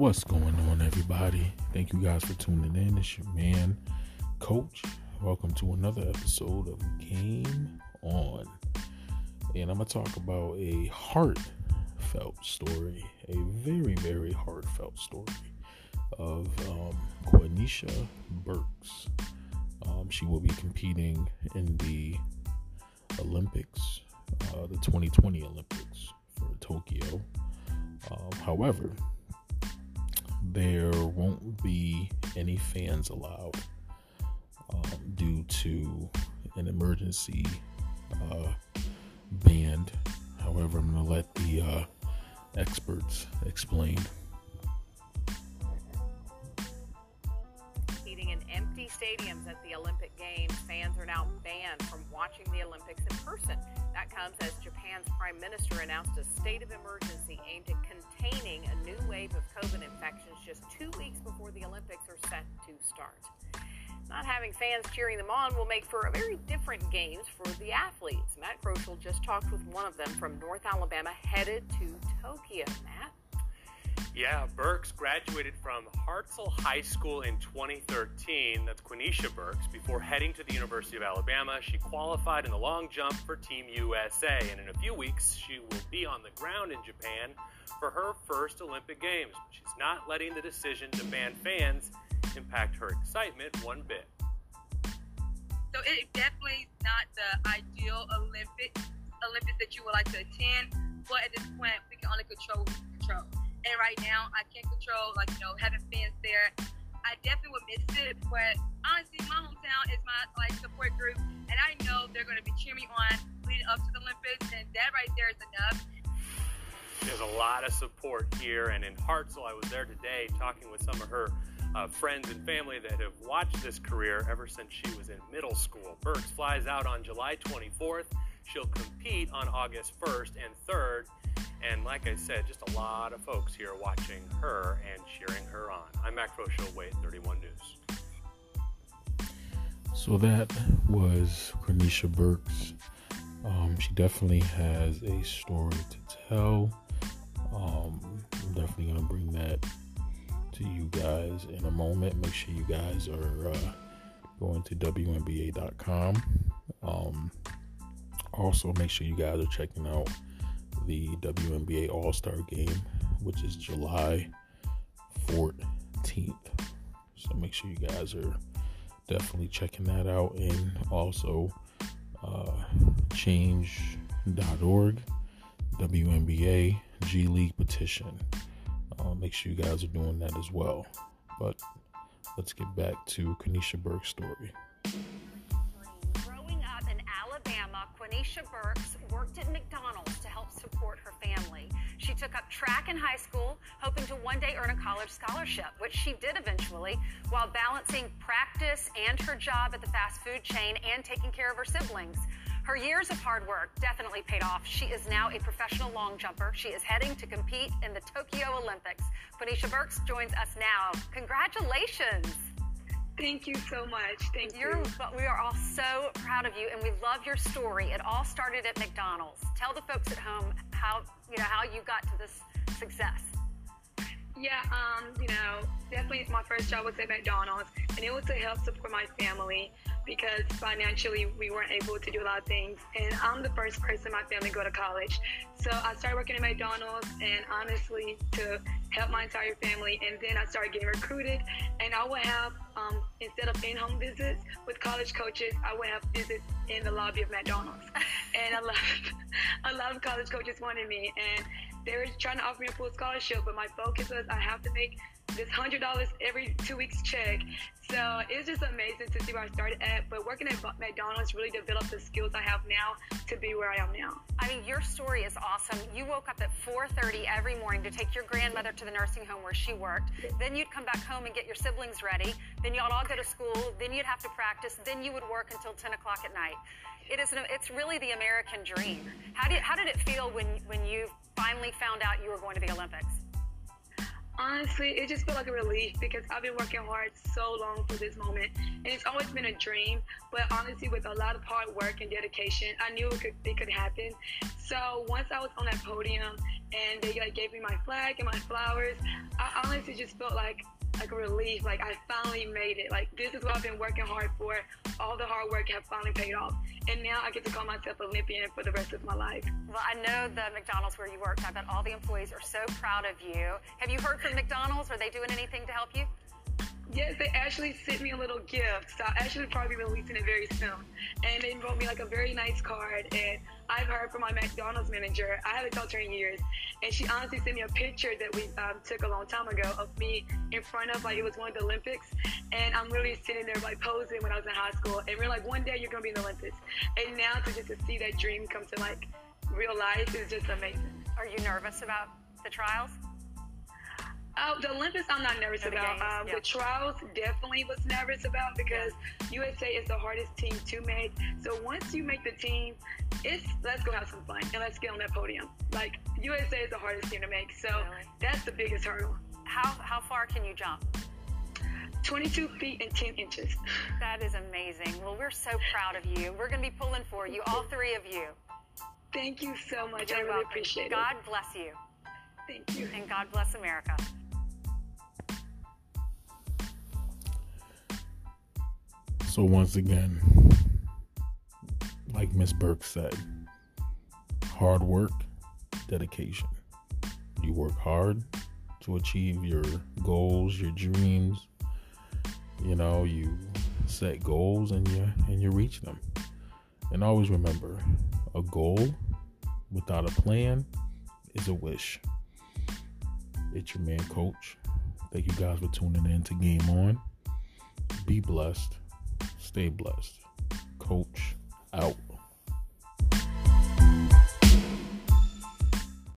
What's going on, everybody? Thank you guys for tuning in. It's your man, Coach. Welcome to another episode of Game On. And I'm going to talk about a heartfelt story, a very, very heartfelt story of um, Burks. Um, she will be competing in the Olympics, uh, the 2020 Olympics for Tokyo. Um, however, there won't be any fans allowed um, due to an emergency uh, band. However, I'm going to let the uh, experts explain. Competing in empty stadiums at the Olympic Games, fans are now banned from watching the Olympics in person. That comes as Japan's prime minister announced a state of emergency aimed at containing a new wave of COVID infections just two weeks before the Olympics are set to start. Not having fans cheering them on will make for a very different games for the athletes. Matt Kroschel just talked with one of them from North Alabama headed to Tokyo. Matt? Yeah, Burks graduated from Hartselle High School in 2013. That's Quanesha Burks. Before heading to the University of Alabama, she qualified in the long jump for Team USA. And in a few weeks, she will be on the ground in Japan for her first Olympic Games. But she's not letting the decision to ban fans impact her excitement one bit. So it definitely not the ideal Olympic Olympics that you would like to attend, but at this point we can only control what we control. And right now I can't control like you know having fans there. I definitely would miss it, but honestly my hometown is my like support group and I know they're gonna be cheering me on leading up to the Olympics and that right there is enough. There's a lot of support here and in Hartselle I was there today talking with some of her uh, friends and family that have watched this career ever since she was in middle school. Burks flies out on July 24th. She'll compete on August 1st and 3rd. And like I said, just a lot of folks here watching her and cheering her on. I'm Matt Kroschel, WAAY 31 News. So that was Quanesha Burks. Um, she definitely has a story to tell. Um, I'm definitely going to bring that to you guys in a moment. Make sure you guys are uh, going to WNBA.com. Um, also, make sure you guys are checking out the WNBA All Star Game, which is July 14th. So make sure you guys are definitely checking that out. And also, uh, change.org, WNBA G League petition. Uh, make sure you guys are doing that as well. But let's get back to Quanesha Burke's story. Quanesha Burks worked at McDonald's to help support her family. She took up track in high school, hoping to one day earn a college scholarship, which she did eventually, while balancing practice and her job at the fast food chain and taking care of her siblings. Her years of hard work definitely paid off. She is now a professional long jumper. She is heading to compete in the Tokyo Olympics. Quanesha Burks joins us now. Congratulations. Thank you so much. Thank You're, you. we are all so proud of you, and we love your story. It all started at McDonald's. Tell the folks at home how you know how you got to this success. Yeah, um, you know, definitely my first job was at McDonald's, and it was to help support my family because financially we weren't able to do a lot of things. And I'm the first person in my family to go to college. So I started working at McDonald's, and honestly, to help my entire family. And then I started getting recruited, and I would have, um, instead of in home visits with college coaches, I would have visits in the lobby of McDonald's. and I love, lot of college coaches wanted me, and they were trying to offer me a full scholarship, but my focus was I have to make this hundred dollars every two weeks check. So it's just amazing to see where I started at. But working at McDonald's really developed the skills I have now to be where I am now. I mean, your story is awesome. You woke up at 4:30 every morning to take your grandmother to the nursing home where she worked. Then you'd come back home and get your siblings ready. Then y'all all go to school. Then you'd have to practice. Then you would work until 10 o'clock at night. It is. An, it's really the American dream. How did how did it feel when when you finally found out you were going to the Olympics? Honestly, it just felt like a relief because I've been working hard so long for this moment, and it's always been a dream. But honestly, with a lot of hard work and dedication, I knew it could it could happen. So once I was on that podium and they like gave me my flag and my flowers, I honestly just felt like like a relief. Like I finally made it. Like this is what I've been working hard for. All the hard work have finally paid off, and now I get to call myself Olympian for the rest of my life. Well, I know the McDonald's where you worked. I bet all the employees are so proud of you. Have you heard from McDonald's? Are they doing anything to help you? Yes, they actually sent me a little gift. So I'll actually probably be releasing it very soon. And they wrote me like a very nice card. And I've heard from my McDonald's manager. I haven't talked to her in years. And she honestly sent me a picture that we um, took a long time ago of me in front of like it was one of the Olympics. And I'm really sitting there like posing when I was in high school. And we're like, one day you're gonna be in the Olympics. And now to just to see that dream come to like real life is just amazing. Are you nervous about the trials? Oh, the Olympics, I'm not nervous about. games, Um, yeah. The trials definitely was nervous about because USA is the hardest team to make. So once you make the team, it's let's go have some fun and let's get on that podium. Like USA is the hardest team to make, so Really? that's the biggest hurdle. How how far can you jump? 22 feet and 10 inches. That is amazing. Well, we're so proud of you. We're going to be pulling for you, all three of you. Thank you so much. I You're really welcome. appreciate God bless you. Thank you. and God bless America. So once again, like Miss Burke said, hard work, dedication. You work hard to achieve your goals, your dreams. You know, you set goals and you and you reach them. And always remember, a goal without a plan is a wish. It's your man coach. Thank you guys for tuning in to Game On. Be blessed. Stay blessed. Coach out.